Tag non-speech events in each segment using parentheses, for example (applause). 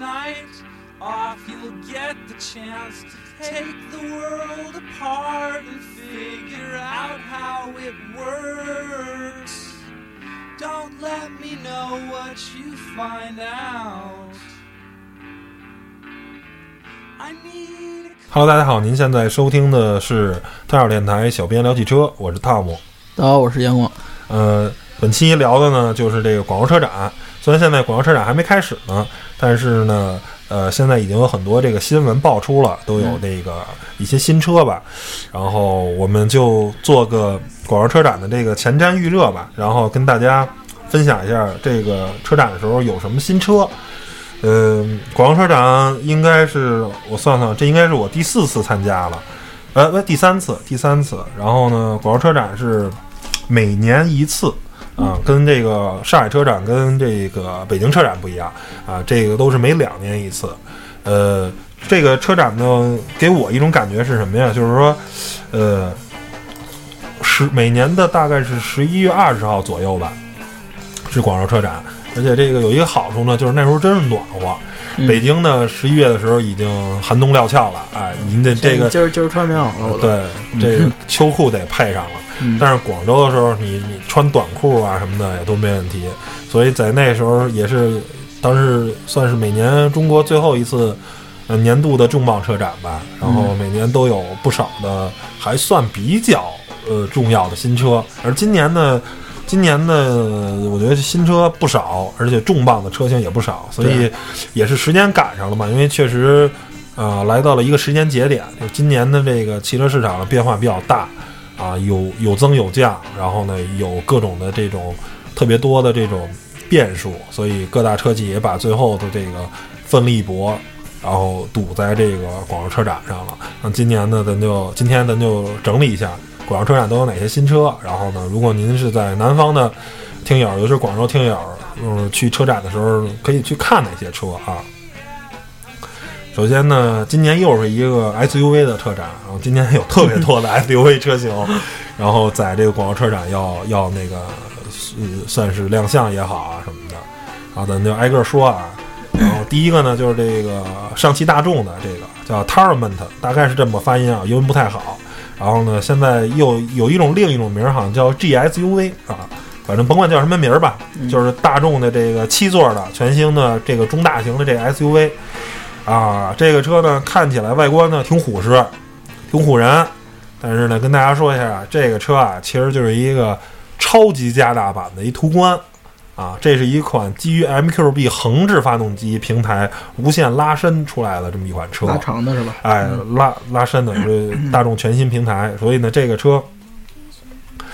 night off, you'll get the chance to take the world apart and figure out how it works. Don't let me know what you find out. I need Hello，大家好，您现在收听的是太少电台小编聊汽车，我是汤姆。大家好，我是阳光。呃，本期聊的呢就是这个广州车展。虽然现在广州车展还没开始呢，但是呢，呃，现在已经有很多这个新闻爆出了，都有那个一些新车吧。然后我们就做个广州车展的这个前瞻预热吧，然后跟大家分享一下这个车展的时候有什么新车。嗯，广州车展应该是我算算，这应该是我第四次参加了，呃，不，第三次，第三次。然后呢，广州车展是每年一次啊，跟这个上海车展跟这个北京车展不一样啊，这个都是每两年一次。呃，这个车展呢，给我一种感觉是什么呀？就是说，呃，十每年的大概是十一月二十号左右吧，是广州车展。而且这个有一个好处呢，就是那时候真是暖和。北京呢，十一月的时候已经寒冬料峭了，哎，您的这个今儿今儿穿棉袄了，对，这个 (laughs) 秋裤得配上了。嗯但是广州的时候，你你穿短裤啊什么的也都没问题。所以在那时候也是，当时算是每年中国最后一次呃年度的重磅车展吧。然后每年都有不少的还算比较呃重要的新车。而今年呢，今年呢，我觉得新车不少，而且重磅的车型也不少，所以也是时间赶上了嘛。因为确实。呃，来到了一个时间节点，就今年的这个汽车市场的变化比较大，啊，有有增有降，然后呢有各种的这种特别多的这种变数，所以各大车企也把最后的这个奋力一搏，然后堵在这个广州车展上了。那今年呢，咱就今天咱就整理一下广州车展都有哪些新车，然后呢，如果您是在南方的听友，尤其是广州听友，嗯，去车展的时候可以去看哪些车啊。首先呢，今年又是一个 SUV 的车展，然后今年有特别多的 (laughs) SUV 车型，然后在这个广州车展要要那个呃算是亮相也好啊什么的，然后咱就挨个说啊。然后第一个呢就是这个上汽大众的这个叫 Tarment，大概是这么发音啊，英文不太好。然后呢，现在又有一种另一种名儿，好像叫 GSUV 啊，反正甭管叫什么名儿吧，就是大众的这个七座的全新的这个中大型的这个 SUV。啊，这个车呢看起来外观呢挺虎实，挺唬人，但是呢跟大家说一下啊，这个车啊其实就是一个超级加大版的一途观啊，这是一款基于 MQB 横置发动机平台无限拉伸出来的这么一款车，拉长的是吧？哎，拉拉伸的是大众全新平台，所以呢，这个车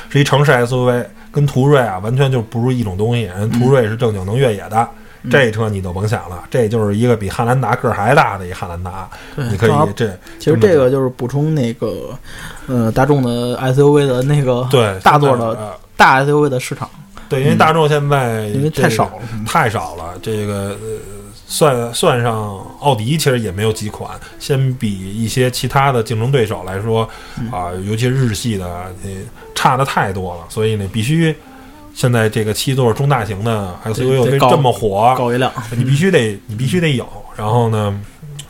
是一城市 SUV，跟途锐啊完全就不是一种东西。人途锐是正经能越野的，这车你就甭想了，这就是一个比汉兰达个儿还大的一汉兰达，你可以这其实这个就是补充那个，呃，大众的 SUV 的那个对 (laughs) 大座的大 SUV 的市场，对，因为大众现在因为太少了。太少了，这个呃，算算上奥迪，其实也没有几款。先比一些其他的竞争对手来说，嗯啊、尤其日系的，呃，差的太多了。所以呢，必须现在这个七座中大型的 SUV 这么火，高一辆，你必须得 (laughs) 你必须得有。然后呢，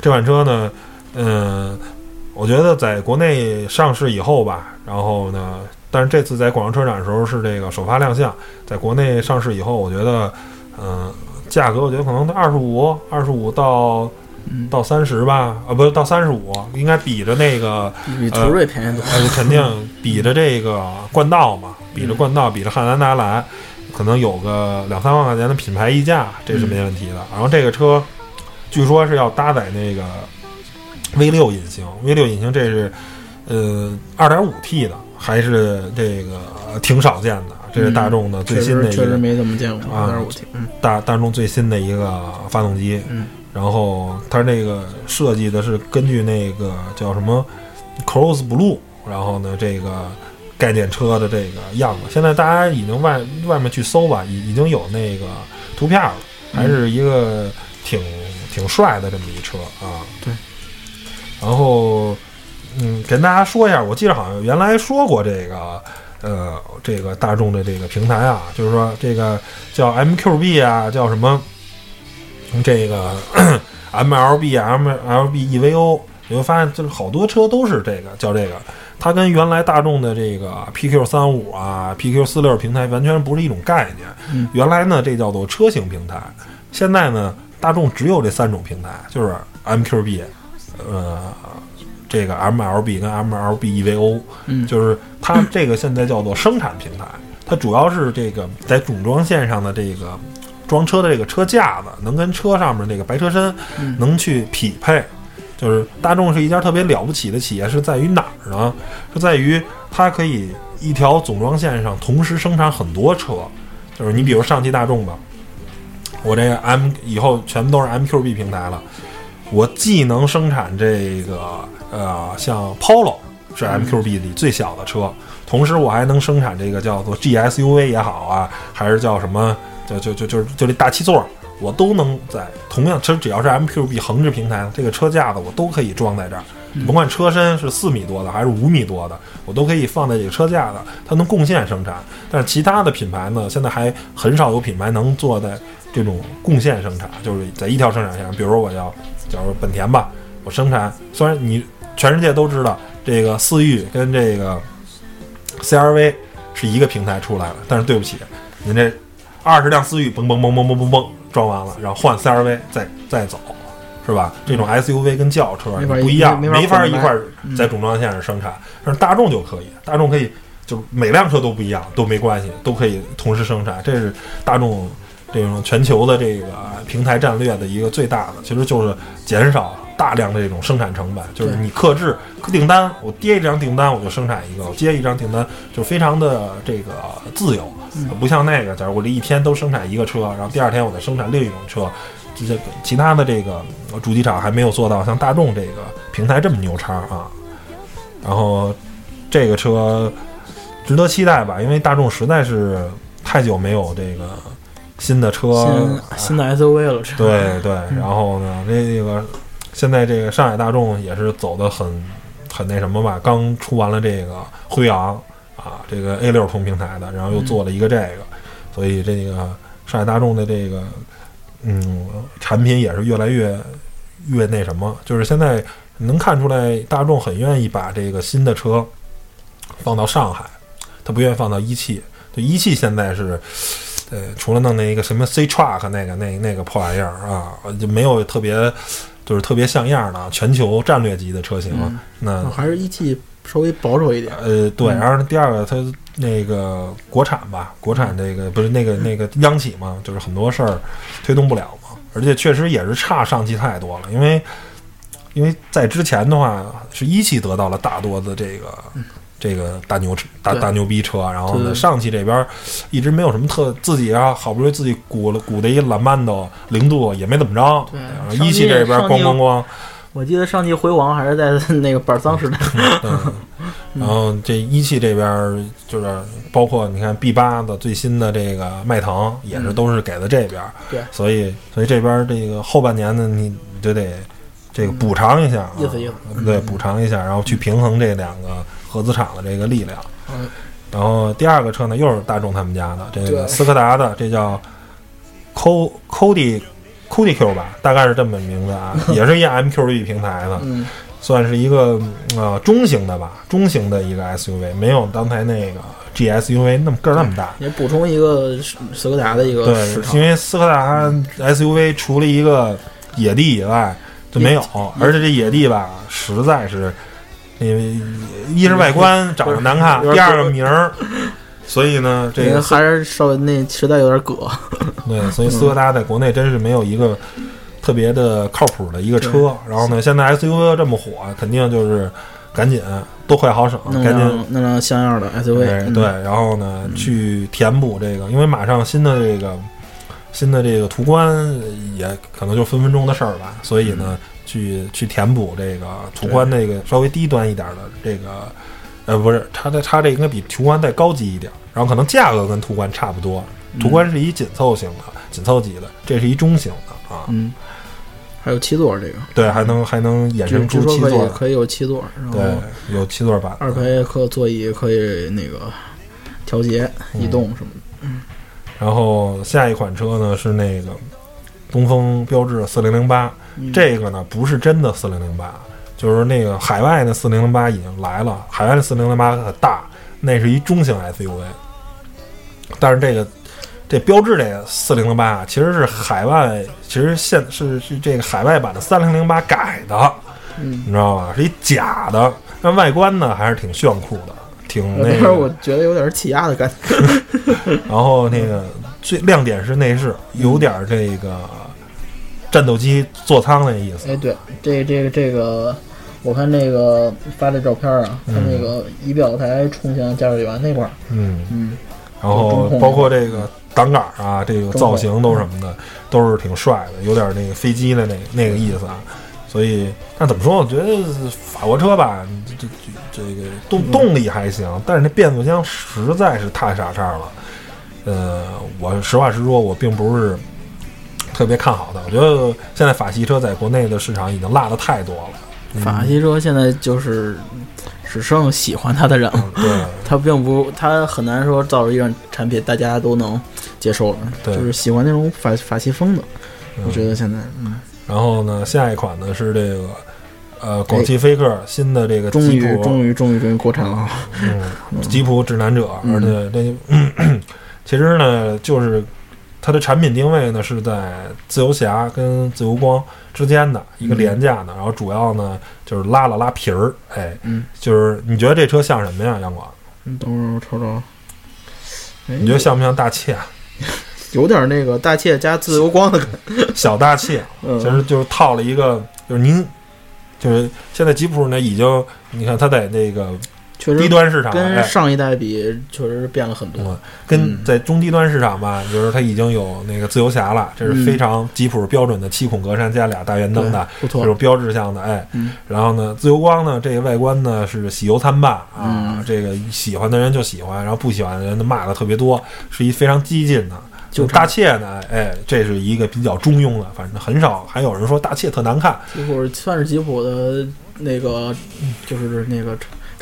这款车呢，嗯、我觉得在国内上市以后吧，然后呢，但是这次在广州车展的时候是这个首发亮相，在国内上市以后，我觉得，嗯、价格我觉得可能二十五，二十五到嗯，到三十吧，啊，不到三十五，应该比着那个，比途锐便宜多。呃，(laughs) 肯定比着这个冠道嘛，比着冠道，比着汉兰达来，可能有个两三万块钱的品牌溢价，这是没问题的。然后这个车，据说是要搭载那个 V 六引擎，V 六引擎这是呃二点五 T 的，还是这个呃挺少见的。这是大众的最新的一个确实没怎么见过啊二点五 T，嗯大大众最新的一个发动机，嗯，然后它那个设计的是根据那个叫什么 Cross Blue，然后呢这个概念车的这个样子，现在大家已经外外面去搜吧，已已经有那个图片了，还是一个挺挺帅的这么一车啊。对，然后嗯，跟大家说一下，我记得好像原来说过这个。呃，这个大众的这个平台啊，就是说这个叫 MQB 啊，叫什么？这个 (clears throat) MLB、MLB EVO，你会发现就是好多车都是这个叫这个，它跟原来大众的这个 PQ 三五啊、PQ 四六平台完全不是一种概念。嗯原来呢，这叫做车型平台，现在呢，大众只有这三种平台，就是 MQB，呃，这个 MLB 跟 MLB EVO，嗯就是 (coughs) 它这个现在叫做生产平台，它主要是这个在总装线上的这个装车的这个车架子，能跟车上面那个白车身嗯能去匹配。就是大众是一家特别了不起的企业，是在于哪儿呢？是在于它可以一条总装线上同时生产很多车。就是你比如上汽大众吧，我这个 M 以后全都是 MQB 平台了，我既能生产这个呃像 Polo 是 MQB 里最小的车，同时我还能生产这个叫做 GSUV 也好啊，还是叫什么就就就就是就这大七座，我都能在同样，其实只要是 MQB 横置平台，这个车架子我都可以装在这儿。甭管车身是四米多的还是五米多的，我都可以放在这个车架子，它能共线生产。但是其他的品牌呢，现在还很少有品牌能做在这种共线生产，就是在一条生产线上。比如说我要，假如本田吧，我生产，虽然你全世界都知道这个思域跟这个 CRV 是一个平台出来的，但是对不起，您这二十辆思域嘣嘣嘣嘣嘣嘣嘣装完了，然后换 CRV 再再走，是吧？这种 SUV 跟轿车不一样，没法一块儿在总装线上生产，但是大众就可以，大众可以就每辆车都不一样，都没关系，都可以同时生产，这是大众这种全球的这个平台战略的一个最大的，其实就是减少大量的这种生产成本，就是你克制订单，我接一张订单我就生产一个，我接一张订单就非常的这个自由，不像那个，假如我这一天都生产一个车，然后第二天我再生产另一种车。这个其他的这个主机厂还没有做到像大众这个平台这么牛叉啊，然后这个车值得期待吧，因为大众实在是太久没有这个新的车，新新的 SUV 了，这对对，然后呢，这个现在这个上海大众也是走的很很那什么吧，刚出完了这个辉昂啊，这个 A 六同平台的，然后又做了一个这个，所以这个上海大众的这个嗯产品也是越来越越那什么，就是现在能看出来大众很愿意把这个新的车放到上海，他不愿意放到一汽，就一汽现在是。对，除了弄那一个什么 C Truck 那个那那个破玩意儿啊，就没有特别就是特别像样的全球战略级的车型。嗯那还是一汽稍微保守一点。呃，对，嗯然后第二个，它那个国产吧，国产这个不是那个那个央企嘛，就是很多事儿推动不了嘛，而且确实也是差上汽太多了，因为因为在之前的话是一汽得到了大多的这个。这个大牛车、大大牛逼车，然后呢，上汽这边一直没有什么特，自己啊，好不容易自己鼓了鼓的一蓝曼斗零度也没怎么着，对然后一汽这边上汽咣咣咣，我记得上汽辉煌还是在那个板桑时代。(laughs) 嗯，然后这一汽这边儿就是包括你看 B 八的最新的这个迈腾也是嗯都是给的这边。儿，对。所以所以这边儿这个后半年呢，你就得这个补偿一下啊，意思意思对，嗯补偿一下，然后去平衡这两个合资厂的这个力量。嗯然后第二个车呢，又是大众他们家的这个斯柯达的，这叫 Co Cody Cody Q 吧，大概是这么名字啊，(laughs) 也是一 MQB 平台的，嗯，算是一个呃中型的吧，中型的一个 SUV，没有刚才那个 GSUV 那么个儿那么大。也补充一个斯柯达的一个市对，场因。为斯柯达 SUV 除了一个野地以外就没有，而且这野地吧，实在是因为一是外观长得难看，第二个名儿，(laughs) 所以呢，这个还是稍微那实在有点葛。(laughs) 对，所以斯柯达在国内真是没有一个特别的靠谱的一个车。然后呢，现在 SUV 这么火，肯定就是赶紧都快好省，赶紧弄辆像样的 SUV，对，然后呢，去填补这个，因为马上新的这个新的这个途观也可能就分分钟的事儿吧，所以呢，去去填补这个途观那个稍微低端一点的这个，呃，不是，它的它这应该比途观再高级一点，然后可能价格跟途观差不多，途观是一紧凑型的、紧凑级的，这是一中型的啊，嗯，还有七座这个，对，还能还能衍据生出七座，可以有七座，对，有七座版，二排可座椅可以那个调节、嗯移动什么的。嗯然后下一款车呢是那个东风标致四零零八，嗯这个呢不是真的四零零八，就是那个海外的四零零八已经来了，海外的四零零八很大，那是一中型 SUV，但是这个这标志这个四零零八啊，其实是海外，其实现是是这个海外版的三零零八改的，嗯，你知道吧？是一假的，但外观呢还是挺炫酷的，挺那那边我。觉得有点气压的感觉。(laughs) 然后那个最亮点是内饰，有点这个战斗机座舱那意思。哎，对，这这个这个，我看那个发的照片啊，它那个仪表台冲向驾驶员那块儿，嗯，嗯，然后包括这个挡杆啊，这个造型都什么的，都是挺帅的，有点那个飞机的那那个意思啊。所以，但怎么说？我觉得法国车吧，这这这个动动力还行，但是那变速箱实在是太傻叉了。呃，我实话实说，我并不是特别看好的。我觉得现在法系车在国内的市场已经落的太多了。嗯。法系车现在就是只剩喜欢它的人了，对。它并不，它很难说造出一款产品大家都能接受了，对。就是喜欢那种法法系风的，嗯。我觉得现在，嗯，然后呢，下一款呢是这个呃广汽菲克新的这个终于吉普，终于终于终于国产了。啊，嗯，吉普指南者，嗯而且这、嗯、(coughs) 其实呢，就是它的产品定位呢是在自由侠跟自由光之间的一个廉价的，然后主要呢就是拉了拉皮儿，哎，嗯，就是你觉得这车像什么呀，杨广？你等会儿我瞅瞅，哎你觉得像不像大切？(laughs) 有点那个大切加自由光的感觉，(laughs) 小大切，(laughs) 嗯，其实就是套了一个，就是您。就是现在吉普呢，已经你看它在那个低确实端市场，跟哎，上一代比，确实变了很多，嗯，跟嗯。在中低端市场吧，就是它已经有那个自由侠了，这是非常吉普标准的七孔格栅加俩大圆灯的不错。这种标志性的，哎，嗯。然后呢，自由光呢，这个外观呢是喜忧参半啊，嗯。这个喜欢的人就喜欢，然后不喜欢的人呢骂的特别多，是一非常激进的。就大切呢，哎，这是一个比较中庸的，反正很少还有人说大切特难看，吉普算是吉普的那个，就是那个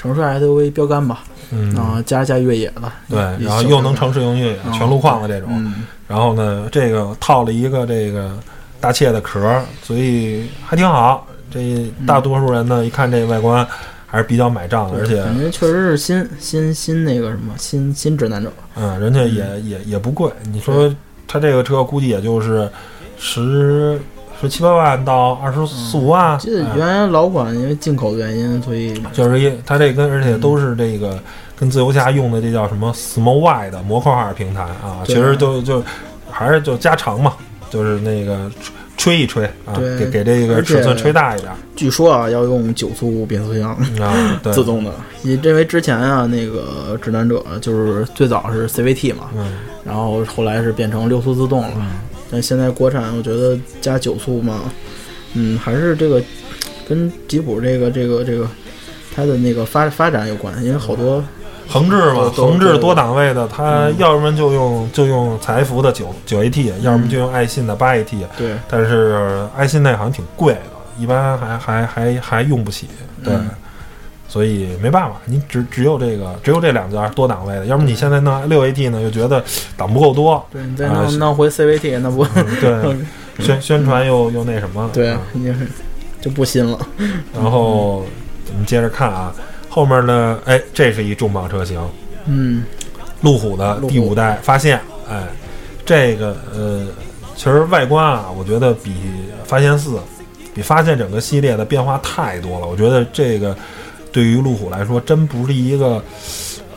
城市 SUV 标杆吧，嗯，啊，加加越野的，对，然后又能城市用越野、嗯全路况的这种，嗯，然后呢，这个套了一个这个大切的壳儿，所以还挺好。这大多数人呢，一看这外观还是比较买账的，而且感觉确实是新新新那个什么新新指南者，嗯，人家也也也不贵。你说他这个车估计也就是十十七八万到二十四五万，记得哎原来老款因为进口的原因，所以就是一它这跟而且都是这个跟自由侠用的这叫什么 Small Y 的模块化平台啊，其实就就还是就加长嘛，就是那个吹一吹啊，给给这个尺寸吹大一点。据说啊要用九速变速箱。(laughs) 自动的，因因为之前啊，那个指南者就是最早是 CVT 嘛，嗯。然后后来是变成六速自动了，但现在国产我觉得加九速嘛，嗯，还是这个跟吉普这个这个这个它的那个发发展有关，因为好多横置嘛，横置多档位的，它嗯。要么就用就用财福的九九 AT，要么就用爱信的八 AT，对但是爱信那好像挺贵的，一般还还还还用不起，对。嗯所以没办法，你只只有这个，只有这两家多档位的，要么你现在弄六 AT 呢，又觉得档不够多，对，你再啊弄弄回 CVT 那不嗯对，(laughs) 宣宣传又又那什么了，对啊，已经是就不新了，然后我们接着看啊，后面呢，哎，这是一重磅车型，嗯，路虎的第五代发现，哎，这个呃，其实外观啊，我觉得比发现四，比发现整个系列的变化太多了。我觉得这个对于路虎来说，真不是一个，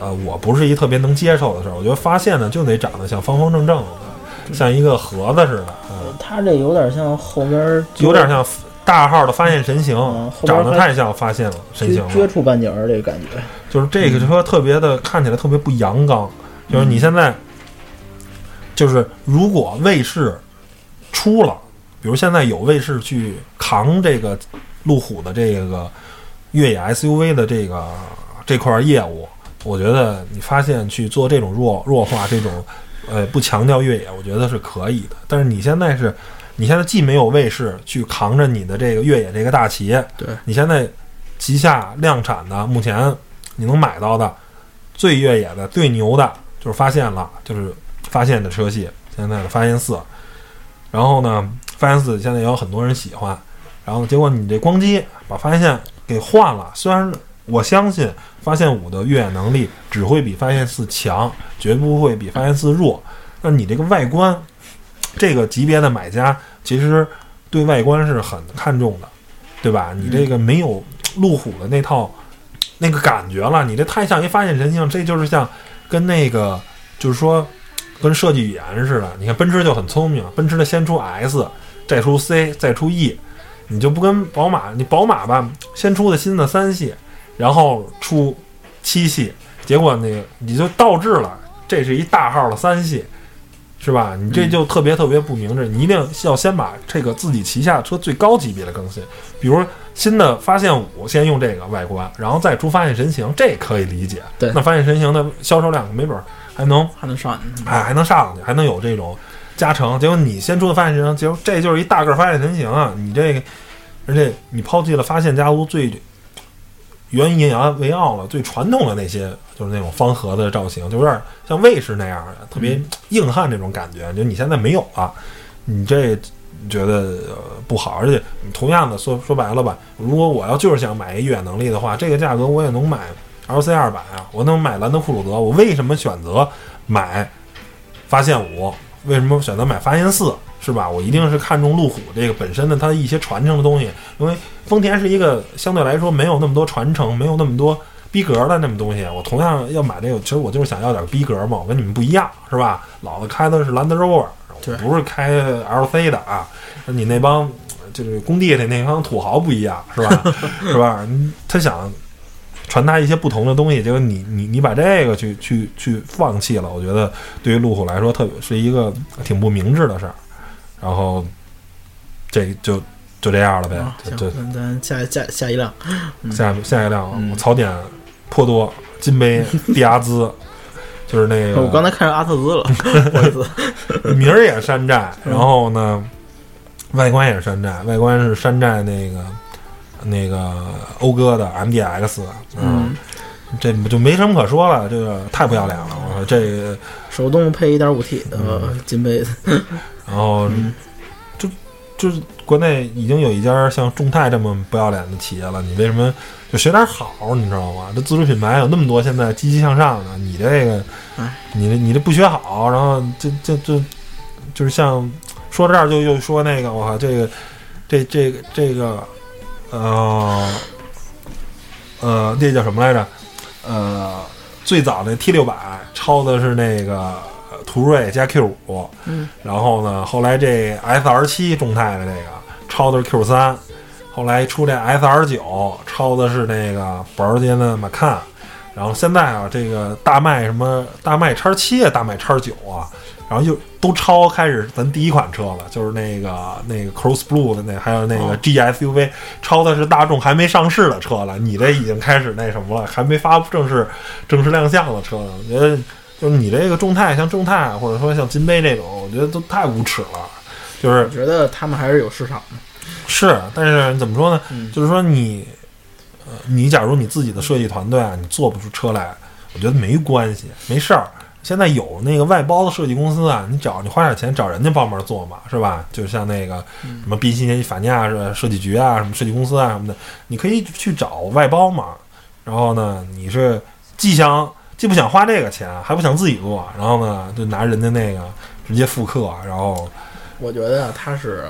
呃，我不是一特别能接受的事儿。我觉得发现呢，就得长得像方方正正的，像一个盒子似的，嗯，它这有点像后边有点像大号的发现神行，嗯长得太像发现了神行撅了。出半截儿这个感觉，就是这个车特别的，看起来特别不阳刚。就是你现在，就是如果卫士出了，比如现在有卫士去扛这个路虎的这个越野 SUV 的这个这块业务，我觉得你发现去做这种弱弱化这种，呃，不强调越野，我觉得是可以的。但是你现在是，你现在既没有卫士去扛着你的这个越野这个大旗，对，你现在旗下量产的，目前你能买到的最越野的、最牛的，就是发现了，就是发现的车系，现在的发现四。然后呢，发现四现在也有很多人喜欢，然后结果你这光机把发现线给换了，虽然我相信发现五的越野能力只会比发现四强，绝不会比发现四弱，那你这个外观，这个级别的买家其实对外观是很看重的，对吧？你这个没有路虎的那套那个感觉了，你这太像一发现神行，这就是像跟那个就是说跟设计语言似的。你看奔驰就很聪明，奔驰的先出 S，再出 C，再出 E，你就不跟宝马，你宝马吧，先出的新的三系，然后出七系，结果那个你就倒置了，这是一大号的三系。是吧？你这就特别特别不明智，你一定要先把这个自己旗下车最高级别的更新，比如新的发现五先用这个外观，然后再出发现神行，这可以理解。对那发现神行的销售量没准儿还能还能上，哎还能上去，还能有这种加成。结果你先出的发现神行，结果这就是一大个发现神行啊！你这个，而且你抛弃了发现家族最原以引为傲了，最传统的那些，就是那种方盒的造型，就有点像卫士那样的，特别硬汉那种感觉。就你现在没有了，你这觉得、不好。而且同样的说说白了吧，如果我要就是想买一越野能力的话，这个价格我也能买 LC 二百啊，我能买兰德酷路泽。我为什么选择买发现五？为什么选择买发现四？是吧？我一定是看中路虎这个本身的它一些传承的东西，因为丰田是一个相对来说没有那么多传承，没有那么多逼格的那么东西。我同样要买这个，其实我就是想要点逼格嘛，我跟你们不一样，是吧？老子开的是兰德 Rover，我不是开 LC 的啊。你那帮就是工地里那帮土豪不一样，是吧？(laughs) 是吧？他想传达一些不同的东西，结果你你你把这个去去去放弃了，我觉得对于路虎来说，特别是一个挺不明智的事儿。然后这就就这样了呗啊，行就，咱下下下一辆，下下一辆嗯槽点颇多，金杯蒂亚兹，就是那个我刚才看上阿特兹了，不好意思，(laughs) 名儿也山寨，嗯然后呢，外观也是山寨，外观是山寨那个那个讴歌的 MDX，嗯，这就没什么可说了，这个太不要脸了，我说这，手动配一点五 T 的金杯子，然后就就是国内已经有一家像众泰这么不要脸的企业了，你为什么就学点好，你知道吗？这自主品牌有那么多，现在积极向上的，你这个哎，你这你这不学好，然后这这这就是像说到这儿就又说那个，我靠，这个这这个这个呃呃，那叫什么来着？呃，最早的 T 六百抄的是那个呃途锐加 Q 五，嗯，然后呢，后来这 S R 七众泰的这个抄的是 Q 三，后来出这 S R 九抄的是那个保时捷的 Macan，，然后现在啊，这个大迈什么大迈叉七啊，大迈叉九啊，然后就都超开始咱第一款车了，就是那个那个 Cross Blue 的那，还有那个哦 G S U V，超的是大众还没上市的车了，你这已经开始那什么了，还没发布正式正式亮相的车呢，我觉得就是你这个众泰，像众泰或者说像金杯这种，我觉得都太无耻了，就是我觉得他们还是有市场的，是，但是怎么说呢？嗯就是说你，呃，你假如你自己的设计团队啊，你做不出车来，我觉得没关系，没事儿。现在有那个外包的设计公司啊，你找你花点钱找人家帮忙做嘛，是吧？就像那个嗯什么宾夕法尼亚设计局啊，什么设计公司啊什么的，你可以去找外包嘛。然后呢，你是既想既不想花这个钱，还不想自己做，然后呢，就拿人家那个直接复刻，然后我觉得啊他是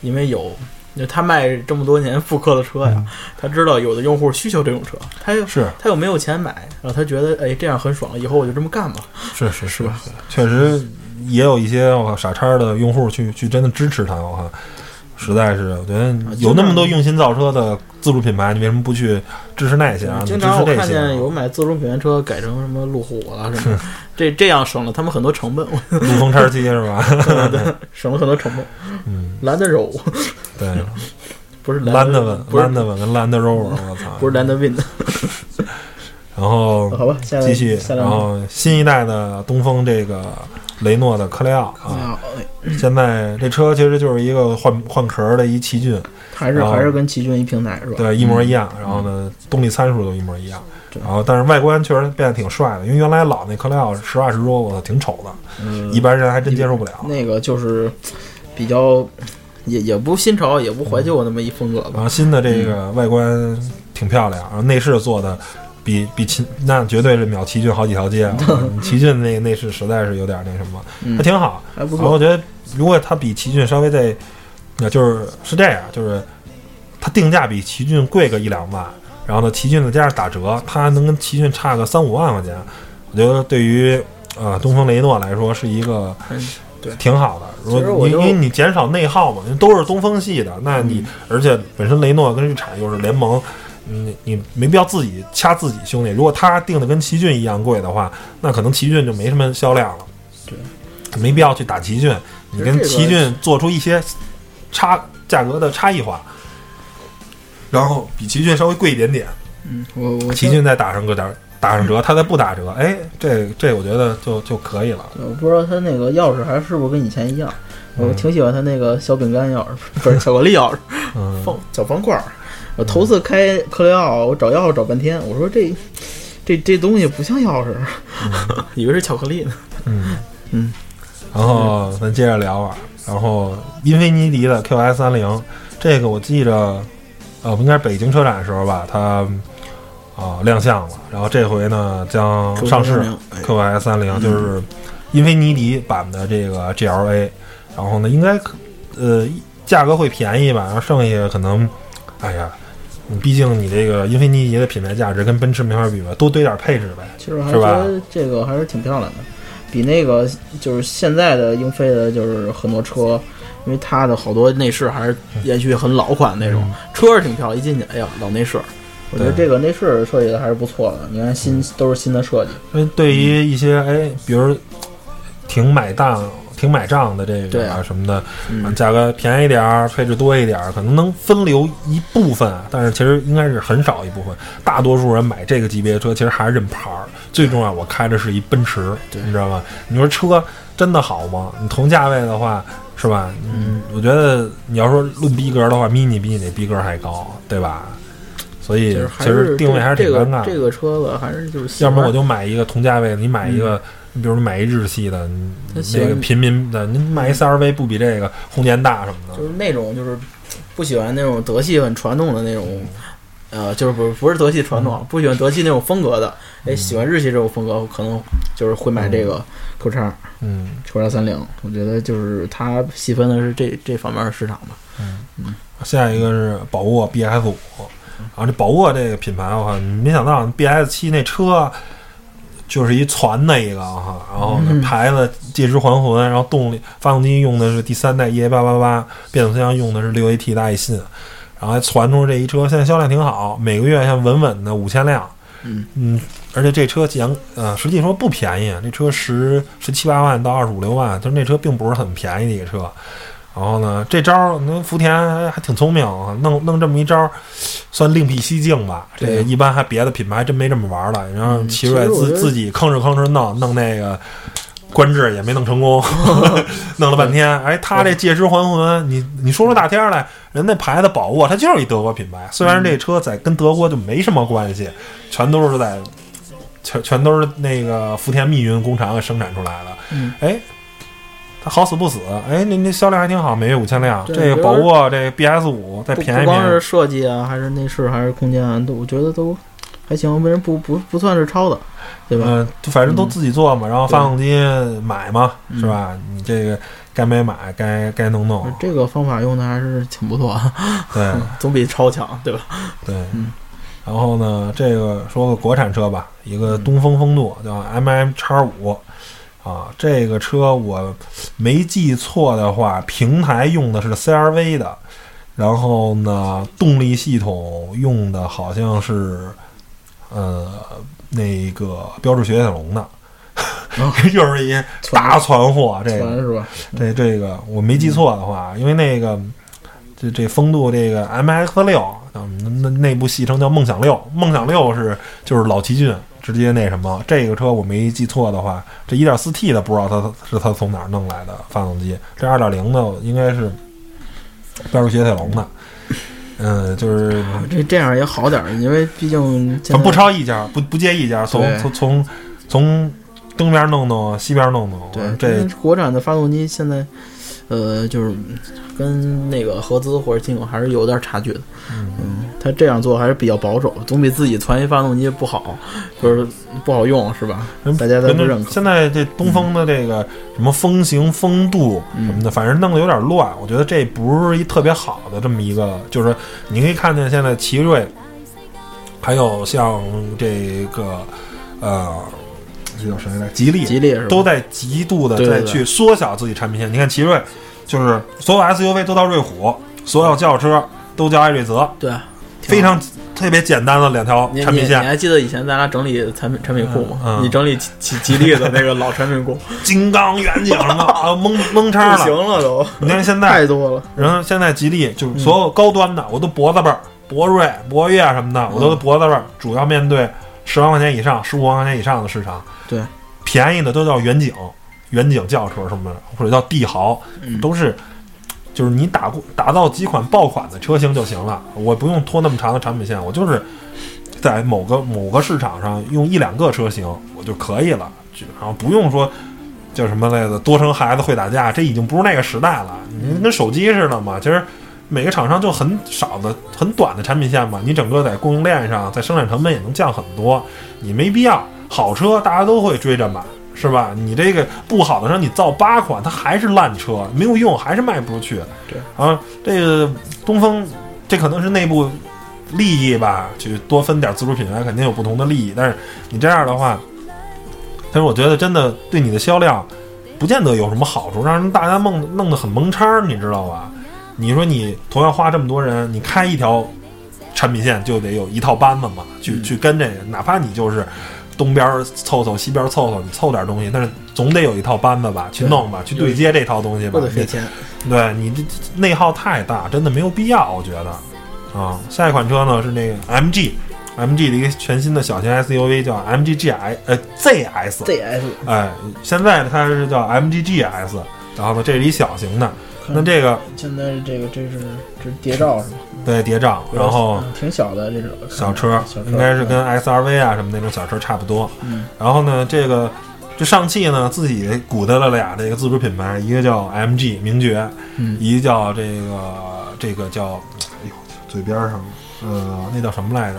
因为有。就他卖这么多年复刻的车呀，他知道有的用户需求这种车，他又是他又没有钱买，然后他觉得哎这样很爽，以后我就这么干吧。是是是吧？确实也有一些我靠傻叉的用户去去真的支持他，我靠，实在是我觉得有那么多用心造车的自主品牌，你为什么不去支持那些啊？经常我看见，有买自主品牌车改成什么路虎了什么的，这这样省了他们很多成本，(laughs) 陆风叉七是吧？(laughs) 对省了很多成本。嗯，兰德柔对，(laughs) 不是兰德文、不是兰德文跟兰德 Rover，我操，不是兰德 Win 的，然后好吧，下来继续，然后新一代的东风这个雷诺的科雷傲啊，现在这车其实就是一个换换壳的一奇骏，还是还是跟奇骏一平台是吧？对，一模一样。然后呢，动力参数都一模一样。对然后，但是外观确实变得挺帅的，因为原来老那科雷奥实话实说，我挺丑的，嗯，一般人还真接受不了。那个就是比较也也不新潮，也不怀旧那么一风格吧。然后新的这个外观挺漂亮，然后内饰做的比比奇那绝对是秒奇骏好几条街啊！(laughs) 奇骏那个内饰实在是有点那什么，嗯还挺好。还不错。我觉得如果它比奇骏稍微再，那就是是这样，就是它定价比奇骏贵个一两万，然后呢，奇骏再加上打折，它能跟奇骏差个三五万块钱，我觉得对于呃东风雷诺来说是一个挺好的。如果因为你减少内耗嘛，因为都是东风系的，那你、嗯而且本身雷诺跟日产又是联盟。你你没必要自己掐自己兄弟，如果他定的跟奇骏一样贵的话，那可能奇骏就没什么销量了。对，没必要去打奇骏，你跟奇骏做出一些差价格的差异化，然后比奇骏稍微贵一点点，嗯，我我奇骏再打上个点儿打上折，它再不打折，哎，这这我觉得就就可以了。我不知道它那个钥匙还是不是跟以前一样。我嗯挺喜欢它那个小饼干钥匙，不是巧克力钥匙，嗯，(laughs) 方小方块儿。我头次开克雷奥，我找钥匙找半天，我说这这这东西不像钥匙，(laughs) 以为是巧克力呢。嗯嗯，然后咱接着聊啊，然后英菲尼迪的 QS 三零，这个我记着，呃，应该是北京车展的时候吧，它啊、亮相了，然后这回呢将上市哎 QS 三零，就是英菲尼迪版的这个 GLA，然后呢应该可呃价格会便宜吧，然后剩下可能，哎呀。你毕竟你这个英菲尼迪的品牌价值跟奔驰没法比吧，多堆点配置呗。其实我还是吧觉得这个还是挺漂亮的，比那个就是现在的英菲的，就是很多车，因为它的好多内饰还是延续很老款那种，车是挺漂亮，一进去，哎呀，老内饰。我觉得这个内饰设计的还是不错的，你看新都是新的设计，因为对于一些哎，比如挺买账、挺买账的这个啊什么的，嗯，价格便宜点儿，配置多一点儿，可能能分流一部分，但是其实应该是很少一部分。大多数人买这个级别的车，其实还是认牌儿。最重要，我开的是一奔驰，你知道吗？你说车真的好吗？你同价位的话，是吧？嗯，我觉得你要说论逼格的话，mini 比你那逼格还高，对吧？所以其实定位还是挺尴尬这个车子，还是就是要么我就买一个同价位的，你买一个，你比如说买一日系的，那个平民的，你买一 CRV 不比这个空间大什么的？就是那种就是不喜欢那种德系很传统的那种，呃，就是不不是德系传统，不喜欢德系那种风格的，哎，喜欢日系这种风格，可能就是会买这个 Q 叉嗯 Q 叉三零。我觉得就是它细分的是这这方面的市场吧。嗯嗯。下一个是宝沃 BS 五，啊，这宝沃这个品牌我靠，没想到 BS 七那车就是一传的一个哈，然后牌子借尸还魂，然后动力发动机用的是第三代 EA 八八八，变速箱用的是六 AT 的爱信，然后还传出这一车，现在销量挺好，每个月像稳稳的五千辆。嗯嗯，而且这车讲呃，实际说不便宜，这车十十七八万到二十五六万，就是那车并不是很便宜的一个车。然后呢，这招那福田还还挺聪明啊，弄弄这么一招，算另辟蹊径吧。这个一般还别的品牌还真没这么玩的。然后嗯奇瑞自自己吭哧吭哧弄弄那个。官制也没弄成功，(laughs) 弄了半天，哎，他这借尸还魂，你你说出大天来，人那牌子宝沃，它就是一德国品牌，虽然这车在跟德国就没什么关系，全都是在全全都是那个福田密云工厂给生产出来的，嗯，哎，它好死不死，哎，那那销量还挺好，每月五千辆。这个宝沃这 BS 五再不便宜。不光是，设计啊，还是内饰，还是空间啊，都我觉得都还行，为人不不不算是抄的，对吧？嗯，就反正都自己做嘛，然后发动机买嘛，嗯是吧？你这个该买买，该该弄弄，这个方法用的还是挺不错，对 (laughs) 总比抄强，对吧？对嗯。然后呢，这个说个国产车吧，一个东风风度叫 MM 叉五啊，这个车我没记错的话，平台用的是 CRV 的，然后呢，动力系统用的好像是呃那个标致雪铁龙的，(laughs) 又是一大船货，这个。是吧？这这个我没记错的话，因为那个这这风度这个 M X 六，那那部戏称叫梦想六，梦想六是就是老奇骏直接那什么，这个车我没记错的话，这 1.4T 的不知道它是它从哪儿弄来的发动机，这2.0的应该是标致雪铁龙的，嗯，就是 (laughs) 这这样也好点儿，因为毕竟现在反正不超一家，不不借一家，从从从从东边弄弄，西边弄弄，对这国产的发动机现在呃，就是跟那个合资或者进口还是有点差距的。嗯，他这样做还是比较保守，总比自己传一发动机不好，就是不好用，是吧？大家都不认可。现在这东风的这个什么风行、风度什么的，反正弄得有点乱。我觉得这不是一特别好的这么一个，就是你可以看见现在奇瑞，还有像这个呃，这叫谁来？吉利，吉利是吧？都在极度的在去缩小自己产品线。你看奇瑞，就是所有 SUV 都到瑞虎，所有轿车都叫艾瑞泽，对，挺非常特别简单的两条产品线。你你还记得以前咱俩整理产品产品库吗？嗯嗯你整理吉吉吉利的那个老产品库，(laughs) 金刚、远景什么啊，蒙蒙不叉行了。都，你看现在太多了。然后现在吉利就是所有高端的，我都脖子辈儿，博瑞、博越什么的，我都脖子辈儿，主要面对十万块钱以上、十五万块钱以上的市场。对，便宜的都叫远景、远景轿车什么的，或者叫帝豪，嗯都是就是你打过打造几款爆款的车型就行了，我不用拖那么长的产品线，我就是在某个某个市场上用一两个车型我就可以了，就然后不用说。叫什么来着？多生孩子会打架，这已经不是那个时代了。你跟手机似的嘛，其实每个厂商就很少的、很短的产品线嘛，你整个在供应链上，在生产成本也能降很多。你没必要，好车大家都会追着买，是吧？你这个不好的车，你造八款，它还是烂车，没有用，还是卖不出去。对啊，这个东风，这可能是内部利益吧，去多分点自主品牌，肯定有不同的利益。但是你这样的话，但是我觉得真的对你的销量不见得有什么好处，让人大家弄弄得很蒙叉儿，你知道吧？你说你同样花这么多人，你开一条产品线就得有一套班子嘛，去、嗯去跟这个，哪怕你就是东边儿凑凑，西边儿凑凑，你凑点东西，但是总得有一套班子吧，去弄吧，去对接这套东西吧不得。费钱。对你这内耗太大，真的没有必要，我觉得啊。下一款车呢是那个 MG。MG 的一个全新的小型 SUV 叫 MGGI，呃 ZS，ZS 哎，现在它是叫 MG GS，然后呢这是一小型的，那这个现在这个这是这是谍照是吗？对谍照，然后嗯挺小的这种小车应该是跟 SRV 啊什么那种小车差不多。嗯然后呢，这个这上汽呢自己鼓捣了俩这个自主品牌，一个叫 MG 名爵，嗯一个叫这个这个叫哎呦嘴边上呃那叫什么来着？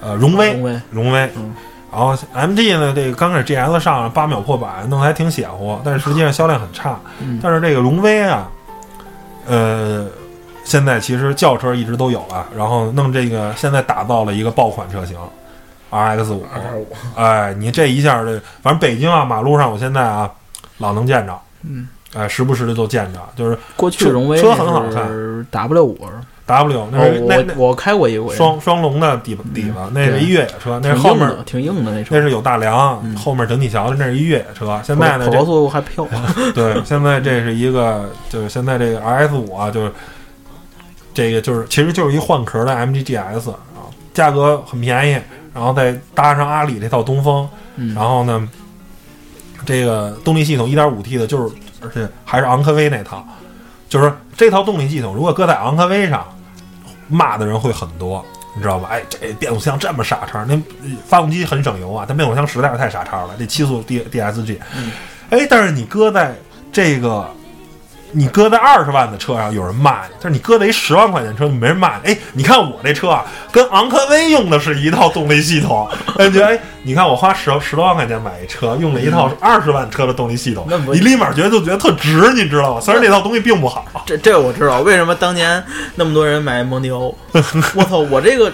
呃荣威荣威荣威。嗯然后 MG 呢，这个刚开始 GS 上八秒破百，弄得还挺血乎，但是实际上销量很差。嗯但是这个荣威啊，呃，现在其实轿车一直都有了，然后弄这个现在打造了一个爆款车型 RX 五，哎，你这一下这，反正北京啊马路上我现在啊老能见着，嗯，哎，时不时的都见着，就是过去车荣威车很好看是 W 五，W 那哦是、那那我我开过一回，双双龙的底底子，那是一越野车，那是后面，挺硬的那车那。是有大梁，嗯后面整体桥的那是一越野车。现在呢，跑高速还飘，(laughs) 对，现在这是一个，就是现在这个 RS 五啊，就是这个就是其实就是一换壳的 MG GS 啊，价格很便宜，然后再搭上阿里这套东风，嗯然后呢，这个动力系统 1.5T 的，就是而且还是昂科威那套，就是这套动力系统如果搁在昂科威上，骂的人会很多。你知道吧？哎，这变速箱这么傻叉，那呃发动机很省油啊，但变速箱实在是太傻叉了。这七速 D DSG，、嗯哎，但是你搁在这个，你搁在二十万的车上有人骂你，但是你搁在一十万块钱车，你没人骂你。哎，你看我这车啊，跟昂科威用的是一套动力系统，哎，觉得哎，你看我花十十多万块钱买一车，用了一套二十万车的动力系统，你立马觉得就觉得特值，你知道吗？虽然这套东西并不好，这这我知道，为什么当年那么多人买蒙迪欧？我操，我这个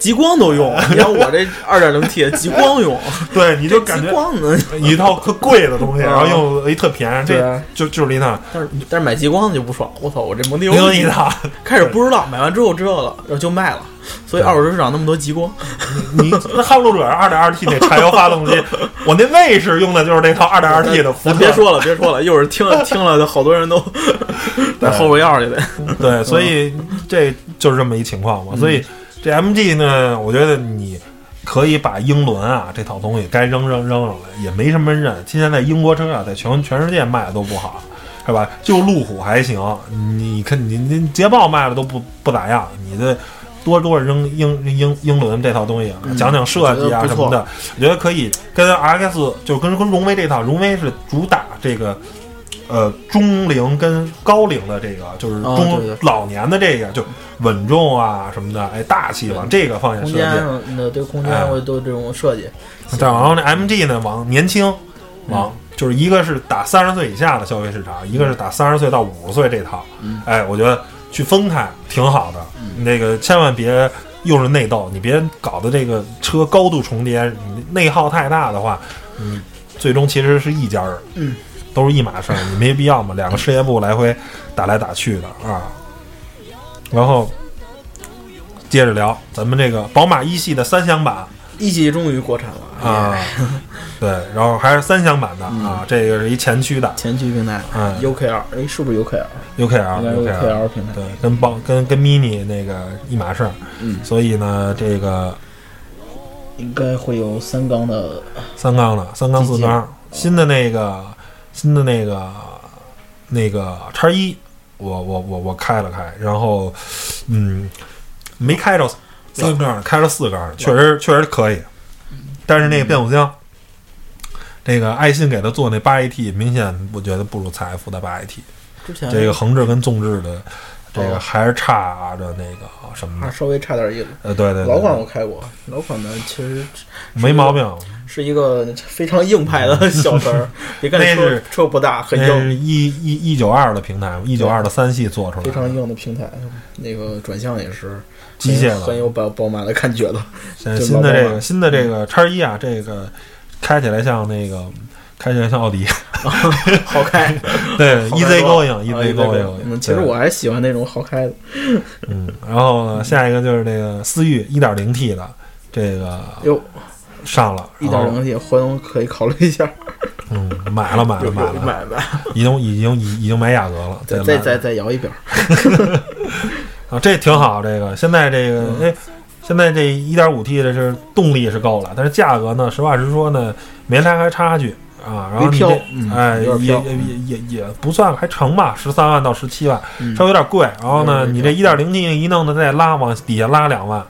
极光都用，(laughs) 你看我这二点零 T 极光用，(laughs) 对，你你就感觉？(laughs) 一套特贵的东西，然后用了一特便宜，这对啊。就就是一套，但是但是买极光的就不爽，我操，我这蒙迪欧另一套。开始不知道，买完之后知道了，然后就卖了，所以二手车市场那么多极光，你那撼路者二点二 T 那柴油发动机，我那卫士用的就是那套二点二 T 的福特。别说了，别说了，一会儿听了听了，好多人都在后边要去得。对，所以这就是这么一情况嘛。所以这 MG 呢，我觉得你可以把英伦啊这套东西该扔扔扔了，也没什么人认。现在英国车啊，在全全世界卖的都不好，是吧？就路虎还行，你看你你捷豹卖的都不不咋样，你的。多多扔英英英伦这套东西，啊讲讲设计啊什么的，我觉得可以跟 RX 就跟跟荣威这套，荣威是主打这个呃中龄跟高龄的这个，就是哦中、老年的这个就稳重啊什么的，哎大气往这个方向设计。间上的对空间哎会都这种设计。再然后那 MG 呢，往年轻，嗯往、就是一个是打三十岁以下的消费市场，一个是打三十岁到五十岁这套。嗯哎，我觉得去分开挺好的。那个千万别又是内斗，你别搞得这个车高度重叠，你内耗太大的话，你最终其实是一家人。嗯。都是一码事儿，你没必要嘛，两个事业部来回打来打去的啊。然后接着聊咱们这个宝马一系的三厢版，一系终于国产了啊，对，然后还是三厢版的啊，这个是一前驱的。前驱平台嗯，UKR，哎，是不是 UKR 平台。对，跟宝跟跟 mini 那个一码事儿，嗯，所以呢，这个应该会有三缸的，三缸的三缸四缸，新的那个新的那个那个叉一，我我我我开了开，然后嗯，没开着三缸，开了四缸，确实确实可以，但是那个变速箱。那个爱信给他做那八 AT，明显我觉得不如采孚的八 AT。之前这个横置跟纵置的，这个哦还是差着那个什么的。稍微差点意思。呃，对对对，老款我开过，老款呢其实没毛病。是一个非常硬派的小车儿，(laughs) 别看车车不大，很硬，一一一九二的平台，一九二的三系做出来非常，硬的平台。那个转向也是机械的。很有宝宝马的感觉的。现在新的这个新的这个叉一啊，这个开起来像那个开起来像奥迪，(laughs) 好开，(laughs) 对，easy 多。Going 其实我还喜欢那种好开的。(laughs) 嗯，然后呢，下一个就是这个思域一点零 T 的这个哟，上了，一点零 T 回头可以考虑一下，嗯，买了买了买了，有买了，已经已经已已经买雅阁了，再再再再摇一遍。啊，这挺好。这个。现在这个，嗯。哎，现在这一点五 T 的是动力是够了，但是价格呢，实话实说呢，没拉开差距啊。然后你这，嗯哎，也也也也也不算还成吧，十三万到十七万，嗯稍微有点贵。然后呢，你这一点零 T 一弄的再拉往底下拉两万，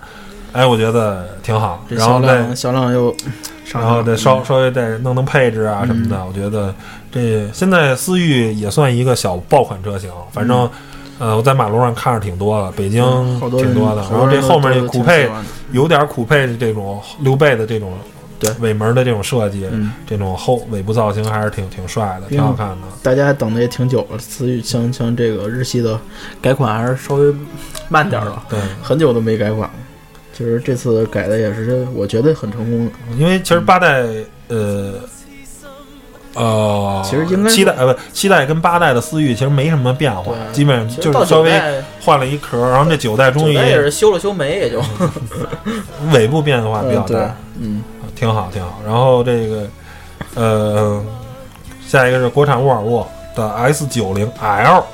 哎，我觉得挺好。然后再销量销量又 (sniffs) 然后再稍稍微再弄弄配置啊嗯什么的，我觉得这现在思域也算一个小爆款车型，反正。呃，我在马路上看着挺多的，北京挺多的。然后这后面这酷配有点酷配的这种溜背的这种对尾门的这种设计，嗯，这种后尾部造型还是挺挺帅的，挺好看的。大家等的也挺久了，思域像像这个日系的改款还是稍微慢点儿了，对，很久都没改款了。其实这次改的也是，我觉得很成功的。因为其实八代，呃。呃，其实应该七代呃不七代跟八代的思域其实没什么变化，基本上就是稍微，换了一壳，然后这九代终于修了修眉，也就 (laughs) 尾部变化比较大，，嗯，挺好挺好。然后这个呃，下一个是国产沃尔沃的 S 九零 L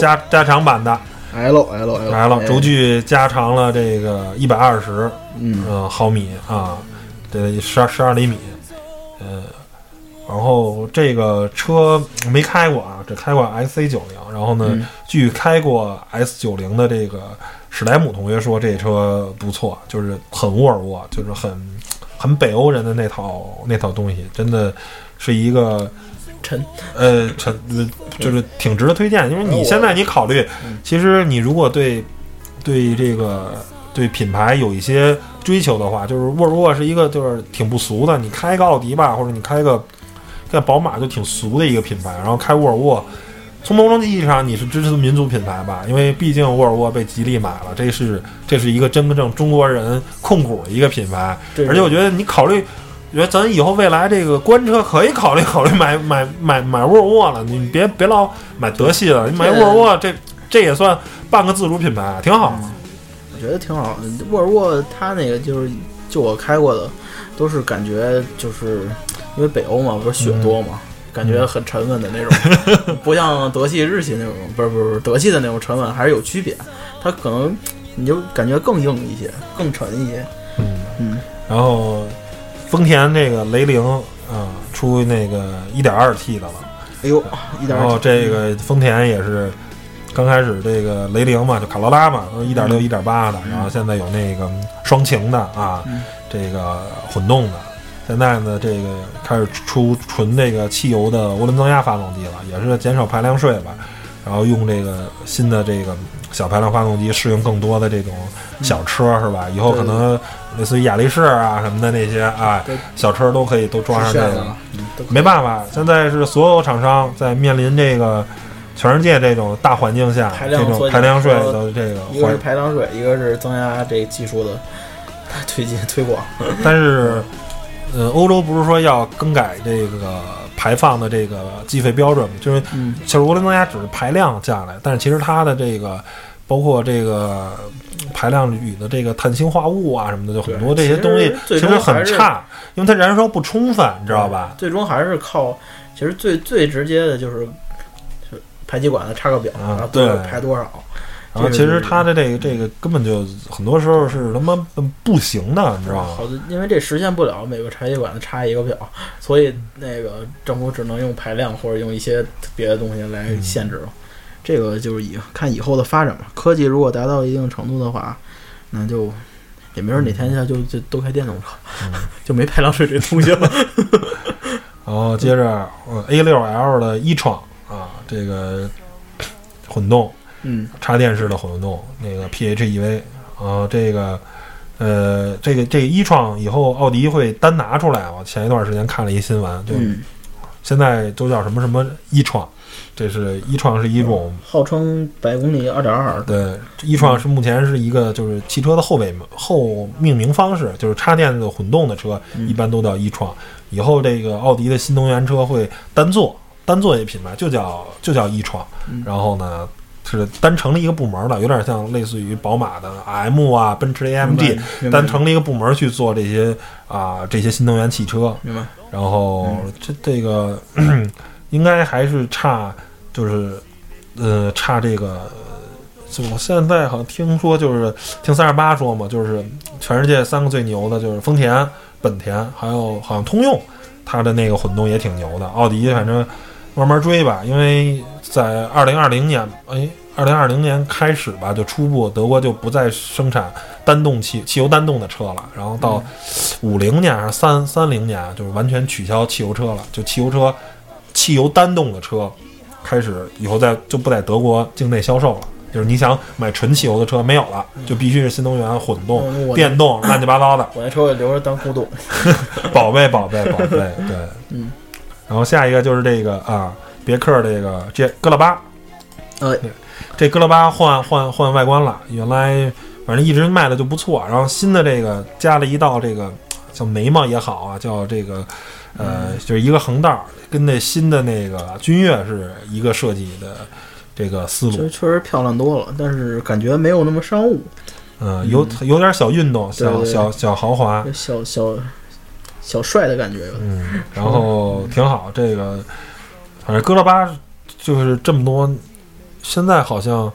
加加长版的。L L L 来了，哎。轴，距加长了这个一百二十嗯，呃毫米啊，这十二十二厘米，呃，然后这个车没开过啊，只开过 S C 九零，然后呢，嗯。据开过 S 九零的这个史莱姆同学说，这车不错，就是很沃尔沃，就是很很北欧人的那套那套东西，真的是一个沉，呃，陈呃就是挺值得推荐，因为你现在你考虑嗯，其实你如果对对这个对品牌有一些追求的话，就是沃尔沃是一个就是挺不俗的，你开个奥迪吧，或者你开个在宝马就挺俗的一个品牌，然后开沃尔沃。从某种意义上，你是支持民族品牌吧？因为毕竟沃尔沃被吉利买了，这是这是一个真正中国人控股的一个品牌。而且我觉得你考虑，我觉得咱以后未来这个官车可以考虑考虑买买买买沃尔沃了，你别别老买德系了，你买沃尔沃这这也算半个自主品牌，挺好。我觉得挺好。沃尔沃它那个就是，就我开过的，都是感觉就是因为北欧嘛，不是雪多嘛，感觉很沉稳的那种，不像德系、日系那种，不是不是不是德系的那种沉稳，还是有区别。它可能你就感觉更硬一些，更沉一些。嗯嗯，然后丰田那个雷凌啊、出那个 1.2T 的了，哎呦，一点然后这个丰田也是刚开始这个雷凌嘛，就卡罗拉嘛，都是1.6、1.8的，然后现在有那个双擎的啊，嗯这个混动的，现在呢，这个开始出纯这个汽油的涡轮增压发动机了，也是减少排量税吧。然后用这个新的这个小排量发动机，适应更多的这种小车，是吧？以后可能类似于雅力士啊什么的那些啊对小车都可以都装上这个。了，没办法，现在是所有厂商在面临这个全世界这种大环境下，这种排量税的这个一个是，排量税，一个是增压这技术的 (laughs) 推进推广。(laughs) 但是，呃，欧洲不是说要更改这个排放的这个计费标准吗？就是嗯，其实涡轮增压只是排量降来，但是其实它的这个包括这个排量里的这个碳氢化物啊什么的，就很多这些东西其实很差，因为它燃烧不充分，你知道吧？最终还是靠，其实最最直接的就是就排气管子插个表，啊然后排多少。然后其实它的这个这个根本就很多时候是他妈不行的，你知道吗？好的，因为这实现不了每个排气管子插一个表，所以那个政府只能用排量或者用一些别的东西来限制了。这个就是以看以后的发展吧。科技如果达到一定程度的话，那就也没准哪天下就就都开电动车，嗯 (laughs) 就没排量税这东西了。(laughs) 然后接着呃 A 六 L 的一创啊，这个混动嗯，插电式的混动，那个 PHEV，啊，这个呃，这个这个一创以后奥迪会单拿出来。我前一段时间看了一新闻，就嗯，现在都叫什么什么一创，这是一创是一种号称百公里二点二，对，一创是目前是一个就是汽车的后尾后命名方式，就是插电的混动的车嗯一般都叫一创。以后这个奥迪的新能源车会单做单做一品牌，就叫就叫一创。嗯然后呢是单成立一个部门的，有点像类似于宝马的 M 啊、奔驰 AMG，单成立一个部门去做这些啊、这些新能源汽车。明白。然后嗯这这个 (clears throat) 应该还是差，就是呃差这个，就我现在好像听说就是听三十八说嘛，就是全世界三个最牛的就是丰田、本田，还有好像通用，它的那个混动也挺牛的。奥迪反正慢慢追吧，因为在二零二零年，哎。二零二零年开始吧，就初步德国就不再生产单动汽汽油单动的车了，然后到五零年还是三三零年，就是完全取消汽油车了，就汽油车、汽油单动的车开始以后在就不在德国境内销售了。就是你想买纯汽油的车没有了，就必须是新能源、混动、嗯电动、乱七八糟的，我那车我留着当古董。(laughs) 宝贝宝贝宝贝，对，嗯。然后下一个就是这个啊，别克这个这哥拉巴，呃，这哥拉巴换换换外观了，原来反正一直卖的就不错，然后新的这个加了一道这个叫眉毛也好啊，叫这个呃，就是一个横道儿，跟那新的那个君越是一个设计的这个思路确，确实漂亮多了，但是感觉没有那么商务，嗯，有有点小运动，小小小豪华，小小小帅的感觉。嗯，然后挺好。这个反正哥拉巴就是这么多，现在好像